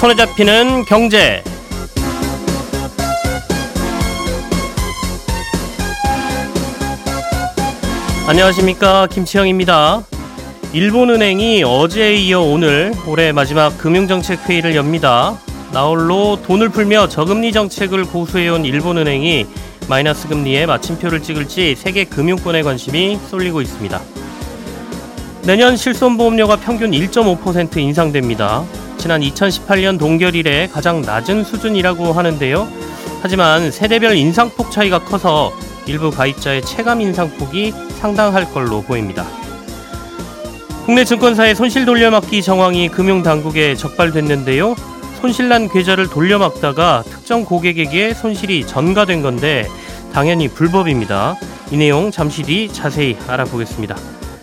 손에 잡히는 경제. 안녕하십니까 김치영입니다. 일본은행이 어제에 이어 오늘 올해 마지막 금융정책 회의를 엽니다. 나홀로 돈을 풀며 저금리 정책을 고수해온 일본은행이 마이너스 금리에 마침표를 찍을지 세계 금융권에 관심이 쏠리고 있습니다. 내년 실손보험료가 평균 1.5% 인상됩니다. 지난 2018년 동결 이래 가장 낮은 수준이라고 하는데요. 하지만 세대별 인상폭 차이가 커서 일부 가입자의 체감 인상폭이 상당할 걸로 보입니다. 국내 증권사의 손실 돌려막기 정황이 금융당국에 적발됐는데요. 손실난 계좌를 돌려막다가 특정 고객에게 손실이 전가된 건데 당연히 불법입니다. 이 내용 잠시 뒤 자세히 알아보겠습니다.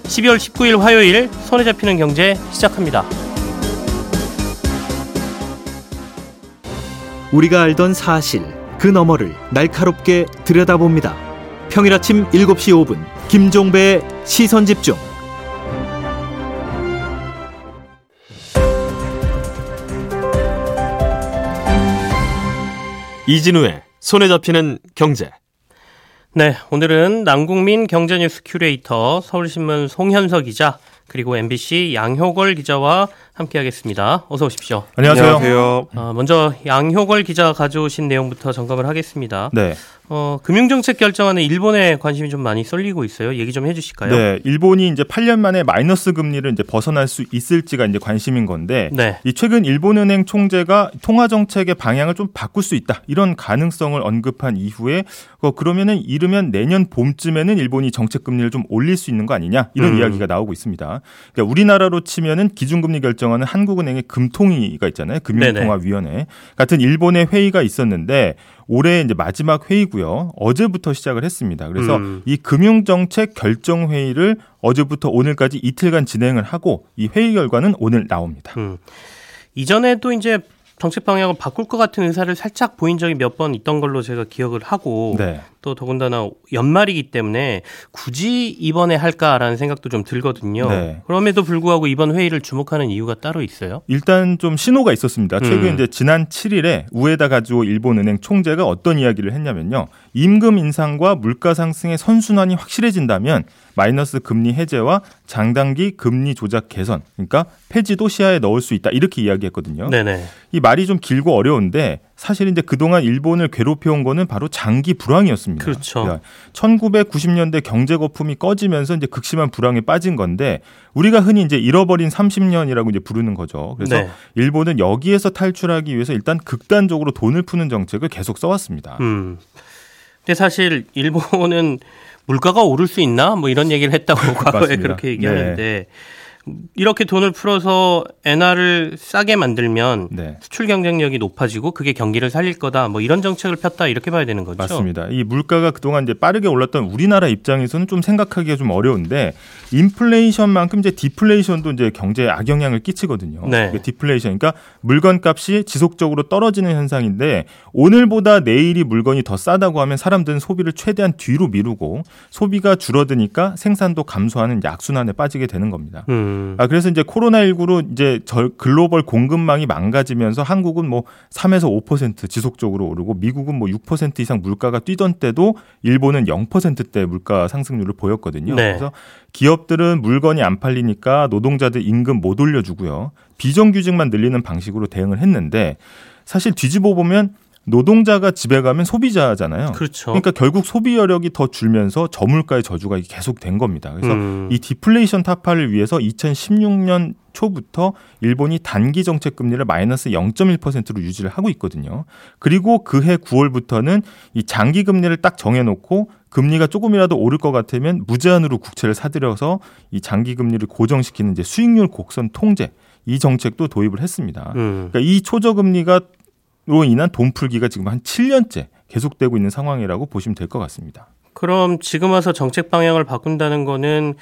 12월 19일 화요일 손에 잡히는 경제 시작합니다. 우리가 알던 사실 그 너머를 날카롭게 들여다봅니다. 평일 아침 7시 5분 김종배의 시선 집중. 이진우의 손에 잡히는 경제. 네, 오늘은 남궁민 경제뉴스 큐레이터 서울신문 송현석 기자 그리고 MBC 양효걸 기자와 함께하겠습니다. 어서 오십시오. 안녕하세요. 안녕하세요. 어, 먼저 양효걸 기자 가져오신 내용부터 점검을 하겠습니다. 네. 어, 금융정책 결정안에 일본에 관심이 좀 많이 쏠리고 있어요. 얘기 좀 해주실까요? 네, 일본이 이제 8년 만에 마이너스 금리를 이제 벗어날 수 있을지가 이제 관심인 건데, 네. 이 최근 일본은행 총재가 통화 정책의 방향을 좀 바꿀 수 있다 이런 가능성을 언급한 이후에 어, 그러면은 이르면 내년 봄쯤에는 일본이 정책 금리를 좀 올릴 수 있는 거 아니냐 이런 음. 이야기가 나오고 있습니다. 그러니까 우리나라로 치면은 기준금리 결정하는 한국은행의 금통위가 있잖아요, 금융통화위원회 같은 일본의 회의가 있었는데. 올해 이제 마지막 회의고요. 어제부터 시작을 했습니다. 그래서 음. 이 금융정책 결정 회의를 어제부터 오늘까지 이틀간 진행을 하고 이 회의 결과는 오늘 나옵니다. 음. 이전에도 이제 정책 방향을 바꿀 것 같은 의사를 살짝 보인 적이 몇 번 있던 걸로 제가 기억을 하고 네. 또 더군다나 연말이기 때문에 굳이 이번에 할까라는 생각도 좀 들거든요. 네. 그럼에도 불구하고 이번 회의를 주목하는 이유가 따로 있어요? 일단 좀 신호가 있었습니다. 최근 음. 이제 지난 7일에 우에다 가지오 일본은행 총재가 어떤 이야기를 했냐면요. 임금 인상과 물가 상승의 선순환이 확실해진다면 마이너스 금리 해제와 장단기 금리 조작 개선, 그러니까 폐지도 시야에 넣을 수 있다 이렇게 이야기했거든요. 네네. 이 말이 좀 길고 어려운데 사실 이제 그동안 일본을 괴롭혀온 거는 바로 장기 불황이었습니다. 그렇죠. 1990년대 경제 거품이 꺼지면서 이제 극심한 불황에 빠진 건데 우리가 흔히 이제 잃어버린 30년이라고 이제 부르는 거죠. 그래서 네. 일본은 여기에서 탈출하기 위해서 일단 극단적으로 돈을 푸는 정책을 계속 써왔습니다. 음. 근데 사실 일본은 물가가 오를 수 있나? 뭐 이런 얘기를 했다고 과거에 그렇게 얘기하는데 네. 이렇게 돈을 풀어서 엔화를 싸게 만들면 네. 수출 경쟁력이 높아지고 그게 경기를 살릴 거다. 뭐 이런 정책을 폈다 이렇게 봐야 되는 거죠. 맞습니다. 이 물가가 그동안 이제 빠르게 올랐던 우리나라 입장에서는 좀 생각하기가 좀 어려운데 인플레이션만큼 이제 디플레이션도 이제 경제에 악영향을 끼치거든요. 네. 디플레이션 그러니까 물건값이 지속적으로 떨어지는 현상인데 오늘보다 내일이 물건이 더 싸다고 하면 사람들은 소비를 최대한 뒤로 미루고 소비가 줄어드니까 생산도 감소하는 약순환에 빠지게 되는 겁니다. 음. 아 그래서 이제 코로나19로 이제 절 글로벌 공급망이 망가지면서 한국은 뭐 3에서 5% 지속적으로 오르고 미국은 뭐 6% 이상 물가가 뛰던 때도 일본은 0%대 물가 상승률을 보였거든요. 네. 그래서 기업들은 물건이 안 팔리니까 노동자들 임금 못 올려주고요. 비정규직만 늘리는 방식으로 대응을 했는데 사실 뒤집어 보면 노동자가 집에 가면 소비자잖아요. 그렇죠. 그러니까 결국 소비 여력이 더 줄면서 저물가의 저주가 계속 된 겁니다. 그래서 음. 이 디플레이션 타파를 위해서 2016년 초부터 일본이 단기 정책 금리를 마이너스 0.1%로 유지를 하고 있거든요. 그리고 그해 9월부터는 이 장기 금리를 딱 정해놓고 금리가 조금이라도 오를 것 같으면 무제한으로 국채를 사들여서 이 장기 금리를 고정시키는 이제 수익률 곡선 통제 이 정책도 도입을 했습니다. 음. 그러니까 이 초저금리가 로 인한 돈 풀기가 지금 한 7년째 계속되고 있는 상황이라고 보시면 될 것 같습니다. 그럼 지금 와서 정책 방향을 바꾼다는 거는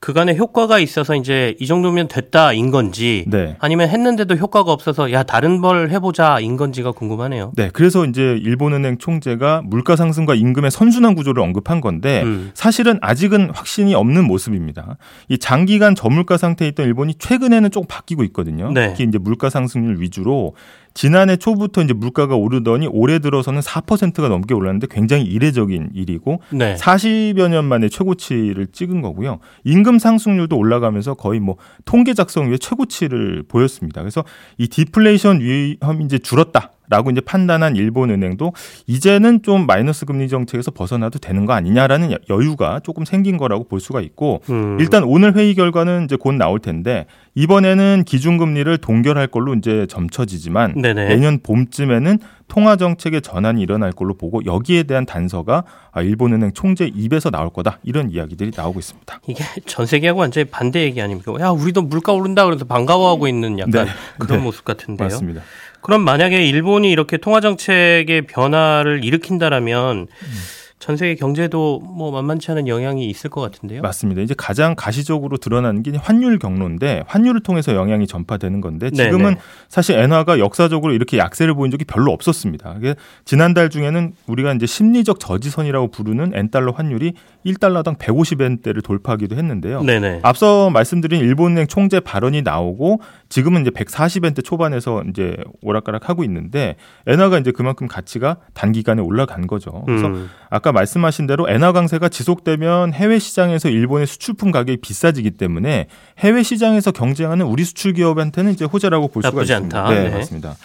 그간의 효과가 있어서 이제 이 정도면 됐다인 건지 네. 아니면 했는데도 효과가 없어서 야 다른 벌 해보자인 건지가 궁금하네요. 네, 그래서 이제 일본은행 총재가 물가 상승과 임금의 선순환 구조를 언급한 건데 음. 사실은 아직은 확신이 없는 모습입니다. 이 장기간 저물가 상태에 있던 일본이 최근에는 조금 바뀌고 있거든요. 네. 특히 이제 물가 상승률 위주로 지난해 초부터 이제 물가가 오르더니 올해 들어서는 4%가 넘게 올랐는데 굉장히 이례적인 일이고 네. 40여 년 만에 최고치를 찍은 거고요. 임금 상승률도 올라가면서 거의 뭐 통계 작성 위에 최고치를 보였습니다. 그래서 이 디플레이션 위험이 이제 줄었다. 라고 이제 판단한 일본 은행도 이제는 좀 마이너스 금리 정책에서 벗어나도 되는 거 아니냐라는 여유가 조금 생긴 거라고 볼 수가 있고 음. 일단 오늘 회의 결과는 이제 곧 나올 텐데 이번에는 기준금리를 동결할 걸로 이제 점쳐지지만 네네. 내년 봄쯤에는 통화 정책의 전환이 일어날 걸로 보고 여기에 대한 단서가 아, 일본은행 총재 입에서 나올 거다 이런 이야기들이 나오고 있습니다. 이게 전 세계하고 완전히 반대 얘기 아닙니까? 야 우리도 물가 오른다 그래서 반가워하고 있는 약간 네. 그런 네. 모습 같은데요. 맞습니다. 그럼 만약에 일본이 이렇게 통화 정책의 변화를 일으킨다라면 음. 전 세계 경제도 뭐 만만치 않은 영향이 있을 것 같은데요. 맞습니다. 이제 가장 가시적으로 드러나는 게 환율 경로인데 환율을 통해서 영향이 전파되는 건데 지금은 네네. 사실 엔화가 역사적으로 이렇게 약세를 보인 적이 별로 없었습니다. 지난달 중에는 우리가 이제 심리적 저지선이라고 부르는 엔달러 환율이 1달러당 150엔대를 돌파하기도 했는데요. 네네. 앞서 말씀드린 일본은행 총재 발언이 나오고 지금은 이제 140엔대 초반에서 이제 오락가락 하고 있는데 엔화가 이제 그만큼 가치가 단기간에 올라간 거죠. 그래서 음. 아까 말씀하신 대로 엔화 강세가 지속되면 해외 시장에서 일본의 수출품 가격이 비싸지기 때문에 해외 시장에서 경쟁하는 우리 수출 기업한테는 이제 호재라고 볼 수가 있습니다. 않다. 네, 네, 맞습니다.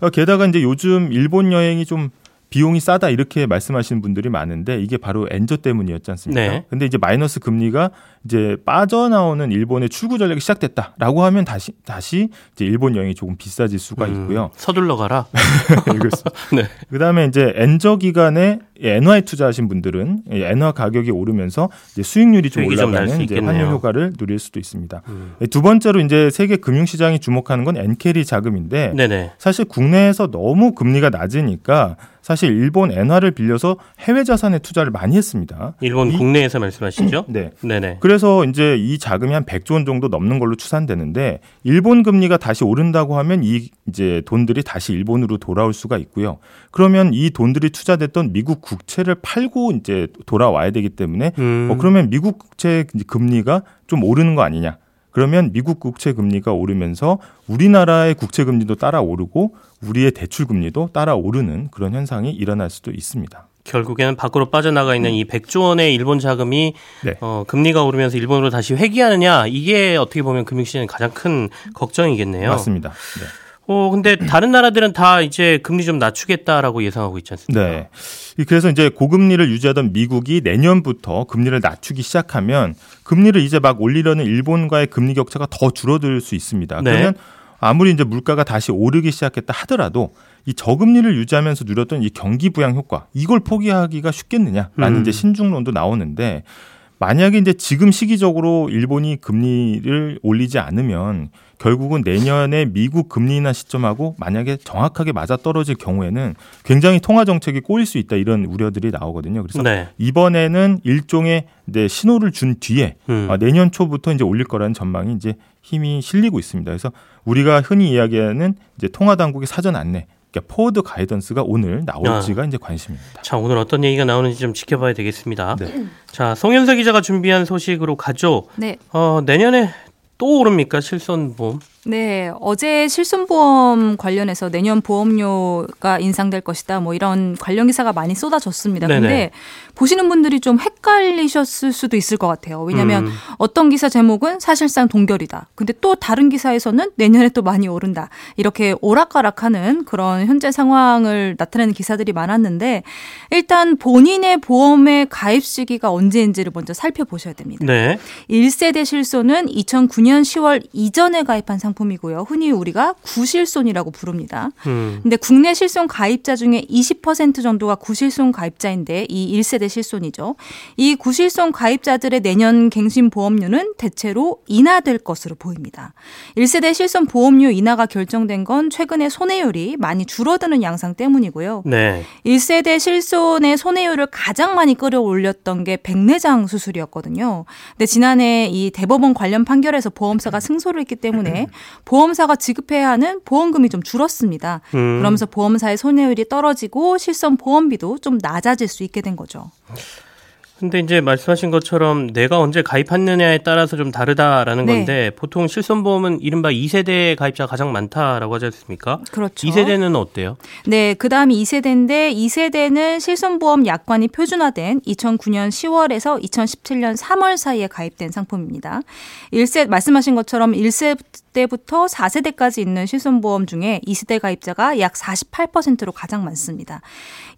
어, 게다가 이제 요즘 일본 여행이 좀 비용이 싸다 이렇게 말씀하시는 분들이 많은데 이게 바로 엔저 때문이었지 않습니까? 네. 근데 이제 마이너스 금리가 이제 빠져나오는 일본의 출구 전략이 시작됐다라고 하면 다시 다시 이제 일본 여행이 조금 비싸질 수가 음, 있고요. 음, 서둘러 가라. 네. 그다음에 이제 엔저 기간에 엔화에 투자하신 분들은 엔화 가격이 오르면서 이제 수익률이 좀 올라가는 이제 환율 효과를 누릴 수도 있습니다. 음. 두 번째로 이제 세계 금융 시장이 주목하는 건 엔 carry 자금인데 네네. 사실 국내에서 너무 금리가 낮으니까 사실 일본 엔화를 빌려서 해외 자산에 투자를 많이 했습니다. 일본 이, 국내에서 말씀하시죠? 네. 네네. 그래서 이제 이 자금이 한 100조 원 정도 넘는 걸로 추산되는데 일본 금리가 다시 오른다고 하면 이 이제 돈들이 다시 일본으로 돌아올 수가 있고요. 그러면 이 돈들이 투자됐던 미국 국채를 팔고 이제 돌아와야 되기 때문에 음. 어, 그러면 미국 국채 금리가 좀 오르는 거 아니냐? 그러면 미국 국채 금리가 오르면서 우리나라의 국채 금리도 따라 오르고 우리의 대출 금리도 따라 오르는 그런 현상이 일어날 수도 있습니다. 결국에는 밖으로 빠져나가 있는 이 100조 원의 일본 자금이 네. 어, 금리가 오르면서 일본으로 다시 회귀하느냐 이게 어떻게 보면 금융시장의 가장 큰 걱정이겠네요. 맞습니다. 네. 어, 근데 다른 나라들은 다 이제 금리 좀 낮추겠다라고 예상하고 있지 않습니까? 네. 그래서 이제 고금리를 유지하던 미국이 내년부터 금리를 낮추기 시작하면 금리를 이제 막 올리려는 일본과의 금리 격차가 더 줄어들 수 있습니다. 네. 그러면 아무리 이제 물가가 다시 오르기 시작했다 하더라도 이 저금리를 유지하면서 누렸던 이 경기 부양 효과 이걸 포기하기가 쉽겠느냐라는 음. 이제 신중론도 나오는데 만약에 이제 지금 시기적으로 일본이 금리를 올리지 않으면 결국은 내년에 미국 금리 인하 시점하고 만약에 정확하게 맞아 떨어질 경우에는 굉장히 통화 정책이 꼬일 수 있다 이런 우려들이 나오거든요. 그래서 네. 이번에는 일종의 이제 신호를 준 뒤에 음. 아, 내년 초부터 이제 올릴 거라는 전망이 이제 힘이 실리고 있습니다. 그래서 우리가 흔히 이야기하는 이제 통화 당국의 사전 안내 그러니까 포워드 가이던스가 오늘 나올지가 아. 이제 관심입니다. 자, 오늘 어떤 얘기가 나오는지 좀 지켜봐야 되겠습니다. 네. 자, 송현석 기자가 준비한 소식으로 가죠. 네. 어, 내년에 또 오릅니까 실손보험? 네, 어제 실손보험 관련해서 내년 보험료가 인상될 것이다. 뭐 이런 관련 기사가 많이 쏟아졌습니다. 네네. 근데 보시는 분들이 좀 헷갈리셨을 수도 있을 것 같아요. 왜냐하면 음. 어떤 기사 제목은 사실상 동결이다. 근데 또 다른 기사에서는 내년에 또 많이 오른다. 이렇게 오락가락하는 그런 현재 상황을 나타내는 기사들이 많았는데 일단 본인의 보험의 가입 시기가 언제인지를 먼저 살펴보셔야 됩니다. 네. 1세대 실손은 2009년 10월 이전에 가입한 상황 상품이고요. 흔히 우리가 구실손이라고 부릅니다. 음. 근데 국내 실손 가입자 중에 20% 정도가 구실손 가입자인데 이 1세대 실손이죠. 이 구실손 가입자들의 내년 갱신 보험료는 대체로 인하될 것으로 보입니다. 1세대 실손 보험료 인하가 결정된 건 최근에 손해율이 많이 줄어드는 양상 때문이고요. 네. 1세대 실손의 손해율을 가장 많이 끌어올렸던 게 백내장 수술이었거든요. 근데 지난해 이 대법원 관련 판결에서 보험사가 승소를 했기 때문에 보험사가 지급해야 하는 보험금이 좀 줄었습니다. 음. 그러면서 보험사의 손해율이 떨어지고 실손 보험비도 좀 낮아질 수 있게 된 거죠. 근데 이제 말씀하신 것처럼 내가 언제 가입했느냐에 따라서 좀 다르다라는 네. 건데 보통 실손보험은 이른바 2세대 가입자가 가장 많다라고 하지 않습니까? 그렇죠. 2세대는 어때요? 네, 그다음이 2세대인데 2세대는 실손보험 약관이 표준화된 2009년 10월에서 2017년 3월 사이에 가입된 상품입니다. 1세 말씀하신 것처럼 1세 때부터 4세대까지 있는 실손보험 중에 2세대 가입자가 약 48%로 가장 많습니다.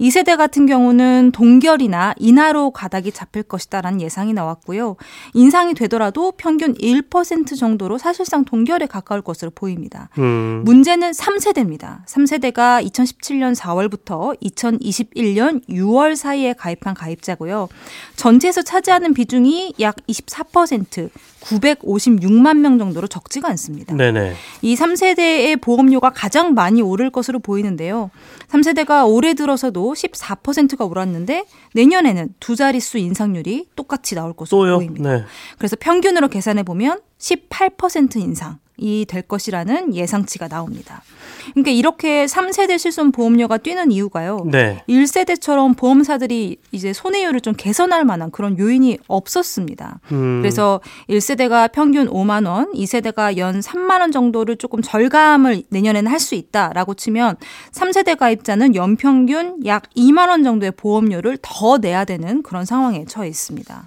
2세대 같은 경우는 동결이나 인하로 가닥이 잡힐 것이다라는 예상이 나왔고요. 인상이 되더라도 평균 1% 정도로 사실상 동결에 가까울 것으로 보입니다. 음. 문제는 3세대입니다. 3세대가 2017년 4월부터 2021년 6월 사이에 가입한 가입자고요. 전체에서 차지하는 비중이 약 24%, 956만 명 정도로 적지가 않습니다. 네네. 이 3세대의 보험료가 가장 많이 오를 것으로 보이는데요. 3세대가 올해 들어서도 14%가 오랐는데 내년에는 두 자릿수 인상률이 똑같이 나올 것으로 또요? 보입니다. 네. 그래서 평균으로 계산해 보면 18% 인상. 이될 것이라는 예상치가 나옵니다. 그러니까 이렇게 3세대 실손 보험료가 뛰는 이유가요. 네. 1세대처럼 보험사들이 이제 손해율을 좀 개선할 만한 그런 요인이 없었습니다. 음. 그래서 1세대가 평균 5만 원, 2세대가 연 3만 원 정도를 조금 절감을 내년에는 할 수 있다라고 치면 3세대 가입자는 연평균 약 2만 원 정도의 보험료를 더 내야 되는 그런 상황에 처해 있습니다.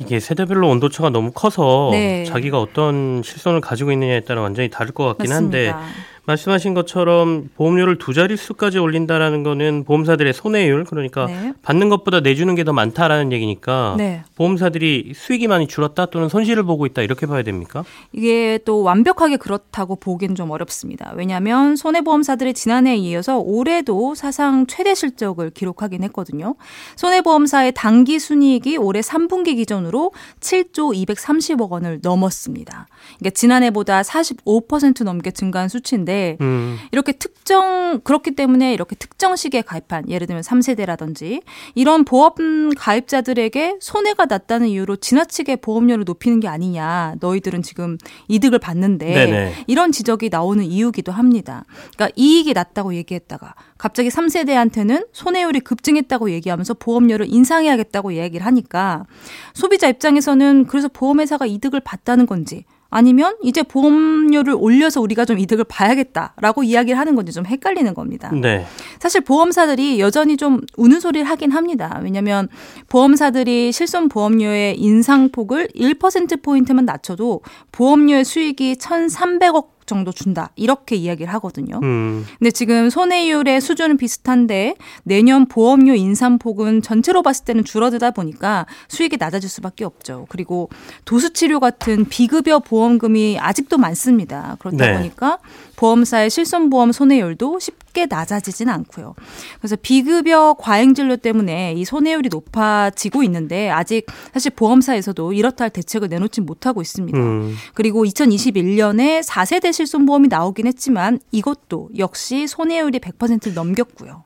이게 세대별로 온도차가 너무 커서 네. 자기가 어떤 실손을 가지고 있느냐에 따라 완전히 다를 것 같긴 맞습니다. 한데 말씀하신 것처럼 보험료를 두 자릿수까지 올린다라는 거는 보험사들의 손해율 그러니까 네. 받는 것보다 내주는 게 더 많다라는 얘기니까 네. 보험사들이 수익이 많이 줄었다 또는 손실을 보고 있다 이렇게 봐야 됩니까? 이게 또 완벽하게 그렇다고 보기는 좀 어렵습니다. 왜냐하면 손해보험사들이 지난해에 이어서 올해도 사상 최대 실적을 기록하긴 했거든요. 손해보험사의 단기 순이익이 올해 3분기 기준으로 7조 230억 원을 넘었습니다. 그러니까 지난해보다 45% 넘게 증가한 수치인데 있는데 음. 이렇게 특정 그렇기 때문에 이렇게 특정 시기에 가입한 예를 들면 3세대라든지 이런 보험 가입자들에게 손해가 났다는 이유로 지나치게 보험료를 높이는 게 아니냐. 너희들은 지금 이득을 받는데 네네. 이런 지적이 나오는 이유기도 합니다. 그러니까 이익이 났다고 얘기했다가 갑자기 3세대한테는 손해율이 급증했다고 얘기하면서 보험료를 인상해야겠다고 얘기를 하니까 소비자 입장에서는 그래서 보험회사가 이득을 봤다는 건지 아니면 이제 보험료를 올려서 우리가 좀 이득을 봐야겠다라고 이야기를 하는 건지 좀 헷갈리는 겁니다. 네. 사실 보험사들이 여전히 좀 우는 소리를 하긴 합니다. 왜냐하면 보험사들이 실손 보험료의 인상폭을 1%포인트만 낮춰도 보험료의 수익이 1,300억 정도 준다. 이렇게 이야기를 하거든요. 음. 근데 지금 손해율의 수준은 비슷한데 내년 보험료 인상폭은 전체로 봤을 때는 줄어들다 보니까 수익이 낮아질 수밖에 없죠. 그리고 도수치료 같은 비급여 보험금이 아직도 많습니다. 그렇다 네. 보니까 보험사의 실손보험 손해율도 쉽게 낮아지진 않고요. 그래서 비급여 과잉 진료 때문에 이 손해율이 높아지고 있는데 아직 사실 보험사에서도 이렇다 할 대책을 내놓지 못하고 있습니다. 음. 그리고 2021년에 4세대 실손보험이 나오긴 했지만 이것도 역시 손해율이 100%를 넘겼고요.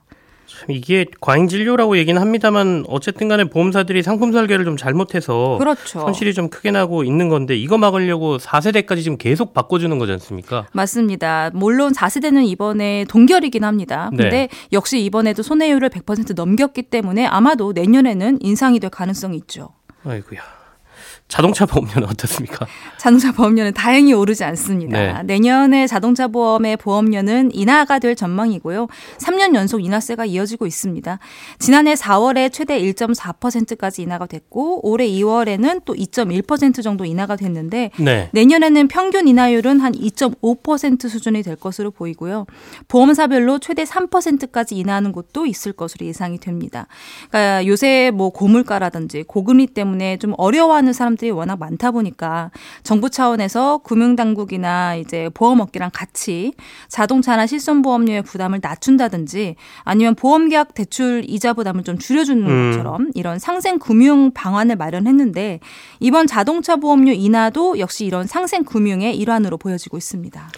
이게 과잉 진료라고 얘기는 합니다만 어쨌든 간에 보험사들이 상품 설계를 좀 잘못해서 그렇죠. 손실이 좀 크게 나고 있는 건데 이거 막으려고 4세대까지 지금 계속 바꿔주는 거지 않습니까? 맞습니다. 물론 4세대는 이번에 동결이긴 합니다. 근데 네. 역시 이번에도 손해율을 100% 넘겼기 때문에 아마도 내년에는 인상이 될 가능성이 있죠. 아이고야. 자동차 보험료는 어떻습니까? 자동차 보험료는 다행히 오르지 않습니다. 네. 내년에 자동차 보험의 보험료는 인하가 될 전망이고요. 3년 연속 인하세가 이어지고 있습니다. 지난해 4월에 최대 1.4%까지 인하가 됐고 올해 2월에는 또 2.1% 정도 인하가 됐는데 네. 내년에는 평균 인하율은 한 2.5% 수준이 될 것으로 보이고요. 보험사별로 최대 3%까지 인하하는 곳도 있을 것으로 예상이 됩니다. 그러니까 요새 뭐 고물가라든지 고금리 때문에 좀 어려워하는 사람 사람들이 워낙 많다 보니까 정부 차원에서 금융당국이나 이제 보험업계랑 같이 자동차나 실손보험료의 부담을 낮춘다든지 아니면 보험계약 대출 이자 부담을 좀 줄여주는 음. 것처럼 이런 상생 금융 방안을 마련했는데 이번 자동차 보험료 인하도 역시 이런 상생 금융의 일환으로 보여지고 있습니다.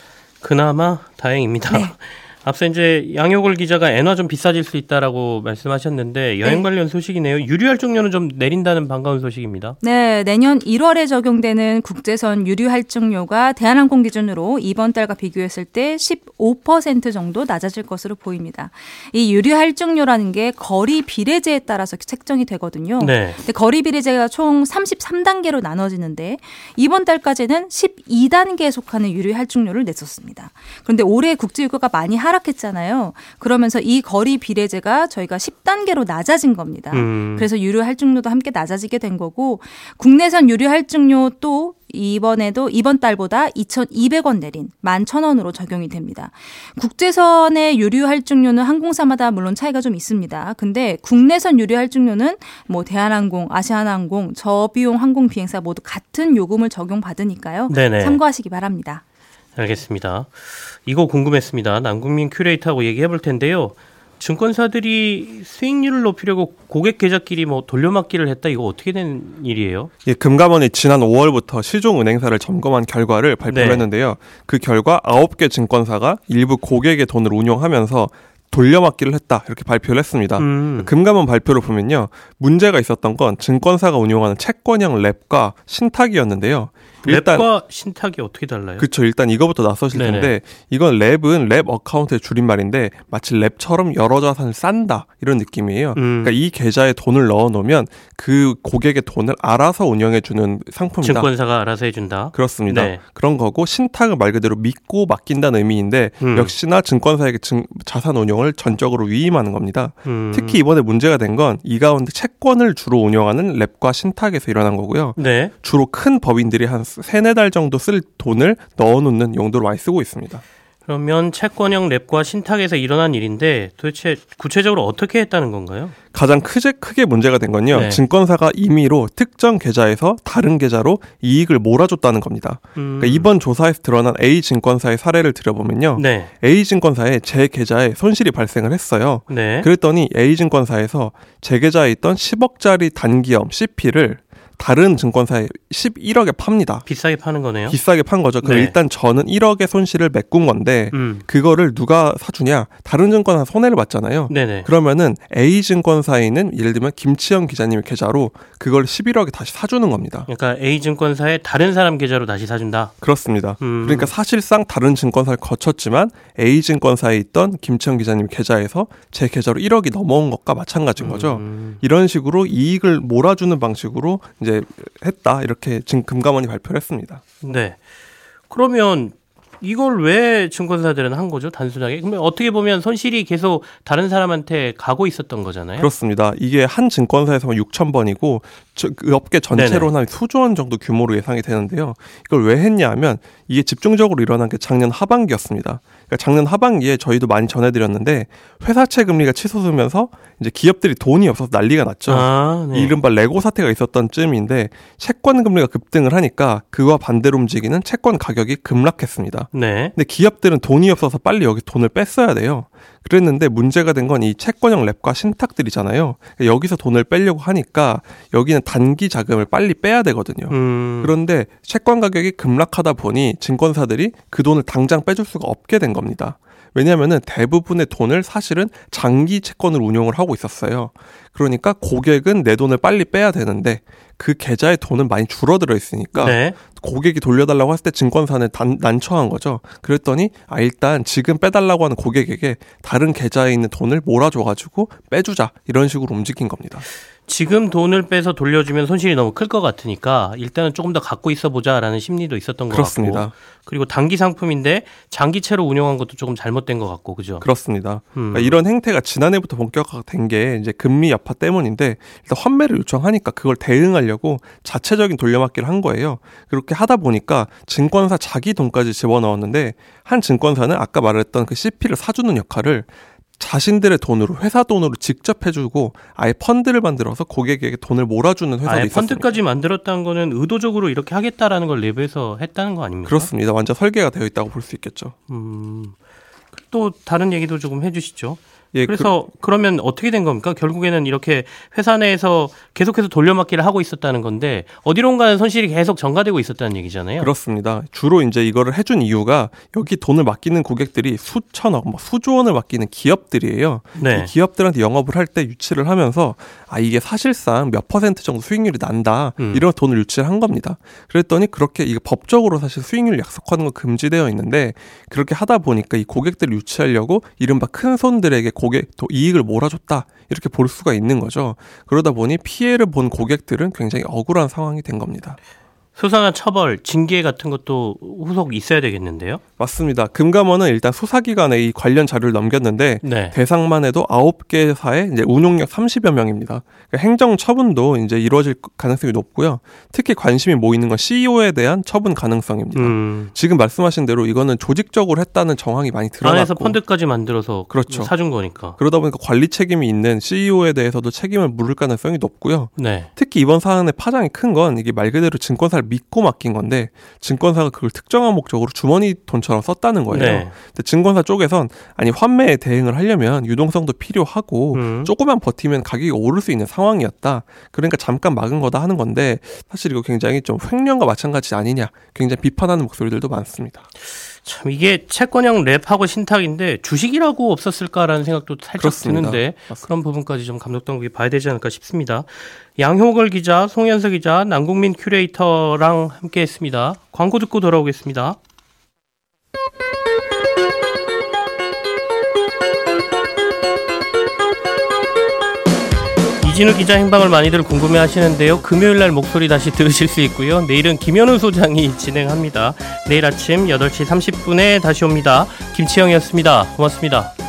그나마 다행입니다. 네. 앞서 이제 양효골 기자가 엔화 좀 비싸질 수 있다라고 말씀하셨는데 여행 네. 관련 소식이네요. 유류 할증료는 좀 내린다는 반가운 소식입니다. 네, 내년 1월에 적용되는 국제선 유류 할증료가 대한항공 기준으로 이번 달과 비교했을 때 15% 정도 낮아질 것으로 보입니다. 이 유류 할증료라는 게 거리 비례제에 따라서 책정이 되거든요. 네. 근데 거리 비례제가 총 33단계로 나눠지는데 이번 달까지는 12단계에 속하는 유류 할증료를 냈었습니다. 그런데 올해 국제유가가 많이 하 하락했잖아요. 그러면서 이 거리 비례제가 저희가 10단계로 낮아진 겁니다. 음. 그래서 유류 할증료도 함께 낮아지게 된 거고 국내산 유류 할증료 또 이번에도 이번 달보다 2,200원 내린 11,000원으로 적용이 됩니다. 국제선의 유류 할증료는 항공사마다 물론 차이가 좀 있습니다. 근데 국내선 유류 할증료는 뭐 대한항공, 아시아나항공, 저비용 항공 비행사 모두 같은 요금을 적용받으니까요. 네네. 참고하시기 바랍니다. 알겠습니다. 이거 궁금했습니다. 남국민 큐레이터하고 얘기해 볼 텐데요. 증권사들이 수익률을 높이려고 고객 계좌끼리 뭐 돌려막기를 했다 이거 어떻게 된 일이에요? 예, 금감원이 지난 5월부터 시종 은행사를 점검한 결과를 발표했는데요. 네. 그 결과 9개 증권사가 일부 고객의 돈을 운용하면서 돌려막기를 했다 이렇게 발표를 했습니다. 음. 금감원 발표를 보면요 문제가 있었던 건 증권사가 운용하는 채권형 wrap과 신탁이었는데요. 일단, wrap과 신탁이 어떻게 달라요? 그렇죠. 일단 이거부터 낯서실 네네. 텐데 이건 wrap은 wrap account의 줄임말인데 마치 랩처럼 여러 자산을 싼다 이런 느낌이에요. 음. 그러니까 이 계좌에 돈을 넣어 놓으면 그 고객의 돈을 알아서 운영해 주는 상품이다. 증권사가 알아서 해준다. 그렇습니다. 네. 그런 거고 신탁은 말 그대로 믿고 맡긴다는 의미인데 음. 역시나 증권사에게 증, 자산 운용을 전적으로 위임하는 겁니다. 음. 특히 이번에 문제가 된 건 이 가운데 채권을 주로 운영하는 랩과 신탁에서 일어난 거고요. 네. 주로 큰 법인들이 한 세네 달 정도 쓸 돈을 넣어놓는 용도로 많이 쓰고 있습니다. 그러면 채권형 랩과 신탁에서 일어난 일인데 도대체 구체적으로 어떻게 했다는 건가요? 가장 크게, 크게 문제가 된 건요. 네. 증권사가 임의로 특정 계좌에서 다른 계좌로 이익을 몰아줬다는 겁니다. 음. 그러니까 이번 조사에서 드러난 A 증권사의 사례를 들여보면요. 네. A 증권사에 제 계좌에 손실이 발생을 했어요. 네. 그랬더니 A 증권사에서 제 계좌에 있던 10억짜리 단기염 CP를 다른 증권사에 11억에 팝니다. 비싸게 파는 거네요. 비싸게 판 거죠. 그럼 네. 일단 저는 1억의 손실을 메꾼 건데 음. 그거를 누가 사주냐? 다른 증권사 손해를 봤잖아요. 네네. 그러면은 A 증권사에 있는 예를 들면 김치영 기자님의 계좌로 그걸 11억에 다시 사주는 겁니다. 그러니까 A 증권사에 다른 사람 계좌로 다시 사준다. 그렇습니다. 음. 그러니까 사실상 다른 증권사를 거쳤지만 A 증권사에 있던 김치영 기자님 계좌에서 제 계좌로 1억이 넘어온 것과 마찬가지인 거죠. 음. 이런 식으로 이익을 몰아주는 방식으로 이제 이제 했다 이렇게 지금 금감원이 발표를 했습니다. 네. 그러면 이걸 왜 증권사들은 한 거죠? 단순하게. 그러면 어떻게 보면 손실이 계속 다른 사람한테 가고 있었던 거잖아요. 그렇습니다. 이게 한 증권사에서만 6천 번이고 그 업계 전체로는 한 수조 원 정도 규모로 예상이 되는데요. 이걸 왜 했냐면 이게 집중적으로 일어난 게 작년 하반기였습니다. 그러니까 작년 하반기에 저희도 많이 전해드렸는데 회사채 금리가 치솟으면서 이제 기업들이 돈이 없어서 난리가 났죠. 아, 네. 이른바 레고 사태가 있었던 쯤인데 채권 금리가 급등을 하니까 그와 반대로 움직이는 채권 가격이 급락했습니다. 네. 근데 기업들은 돈이 없어서 빨리 여기 돈을 뺐어야 돼요. 그랬는데 문제가 된 건 이 채권형 랩과 신탁들이잖아요. 그러니까 여기서 돈을 빼려고 하니까 여기는 단기 자금을 빨리 빼야 되거든요. 음. 그런데 채권 가격이 급락하다 보니 증권사들이 그 돈을 당장 빼줄 수가 없게 된 겁니다. 왜냐하면 대부분의 돈을 사실은 장기 채권을 운용을 하고 있었어요. 그러니까 고객은 내 돈을 빨리 빼야 되는데 그 계좌에 돈은 많이 줄어들어 있으니까 네. 고객이 돌려달라고 했을 때 증권사는 단, 난처한 거죠. 그랬더니 아 일단 지금 빼달라고 하는 고객에게 다른 계좌에 있는 돈을 몰아줘가지고 빼주자 이런 식으로 움직인 겁니다. 지금 돈을 빼서 돌려주면 손실이 너무 클 것 같으니까 일단은 조금 더 갖고 있어 보자라는 심리도 있었던 것 그렇습니다. 같고 그리고 단기 상품인데 장기채로 운영한 것도 조금 잘못된 것 같고 그죠? 그렇습니다. 음. 그러니까 이런 행태가 지난해부터 본격화된 게 이제 금리 여파 때문인데 일단 환매를 요청하니까 그걸 대응하려고 자체적인 돌려막기를 한 거예요. 그렇게 하다 보니까 증권사 자기 돈까지 집어넣었는데 한 증권사는 아까 말했던 그 CP를 사주는 역할을 자신들의 돈으로 회사 돈으로 직접 해주고 아예 펀드를 만들어서 고객에게 돈을 몰아주는 회사도 아예 있었습니다. 펀드까지 만들었다는 거는 의도적으로 이렇게 하겠다라는 걸 내부에서 했다는 거 아닙니까? 그렇습니다. 완전 설계가 되어 있다고 볼 수 있겠죠. 음, 또 다른 얘기도 조금 해주시죠. 예, 그래서 그, 러면 어떻게 된 겁니까? 결국에는 이렇게 회사 내에서 계속해서 돌려막기를 하고 있었다는 건데 어디론가는 손실이 계속 전가되고 있었다는 얘기잖아요. 그렇습니다. 주로 이제 이거를 해준 이유가 여기 돈을 맡기는 고객들이 수천억, 뭐 수조 원을 맡기는 기업들이에요. 네. 기업들한테 영업을 할 때 유치를 하면서 아 이게 사실상 몇 퍼센트 정도 수익률이 난다 음. 이런 돈을 유치를 한 겁니다. 그랬더니 그렇게 이게 법적으로 사실 수익률 약속하는 건 금지되어 있는데 그렇게 하다 보니까 이 고객들을 유치하려고 이른바 큰 손들에게 고객 또 이익을 몰아줬다 이렇게 볼 수가 있는 거죠. 그러다 보니 피해를 본 고객들은 굉장히 억울한 상황이 된 겁니다. 수상한 처벌, 징계 같은 것도 후속 있어야 되겠는데요? 맞습니다. 금감원은 일단 수사기관에 이 관련 자료를 넘겼는데 네. 대상만 해도 9개사의 이제 운용력 30여 명입니다. 그러니까 행정 처분도 이제 이루어질 가능성이 높고요. 특히 관심이 모이는 건 CEO에 대한 처분 가능성입니다. 음. 지금 말씀하신 대로 이거는 조직적으로 했다는 정황이 많이 드러났고 안에서 펀드까지 만들어서 그렇죠. 사준 거니까. 그러다 보니까 관리 책임이 있는 CEO에 대해서도 책임을 물을 가능성이 높고요. 네. 특히 이번 사안의 파장이 큰 건 이게 말 그대로 증권사를 믿고 맡긴 건데 증권사가 그걸 특정한 목적으로 주머니 돈처럼 썼다는 거예요. 네. 근데 증권사 쪽에선 아니 환매에 대응을 하려면 유동성도 필요하고 음. 조금만 버티면 가격이 오를 수 있는 상황이었다. 그러니까 잠깐 막은 거다 하는 건데 사실 이거 굉장히 좀 횡령과 마찬가지 아니냐 굉장히 비판하는 목소리들도 많습니다. 참 이게 채권형 랩하고 신탁인데 주식이라고 없었을까라는 생각도 살짝 그렇습니다. 드는데 맞습니다. 그런 부분까지 좀 감독 당국이 봐야 되지 않을까 싶습니다. 양효걸 기자, 송현석 기자, 남국민 큐레이터랑 함께했습니다. 광고 듣고 돌아오겠습니다. 이진우 기자 행방을 많이들 궁금해 하시는데요. 금요일 날 목소리 다시 들으실 수 있고요. 내일은 김현우 소장이 진행합니다. 내일 아침 8시 30분에 다시 옵니다. 김치영이었습니다. 고맙습니다.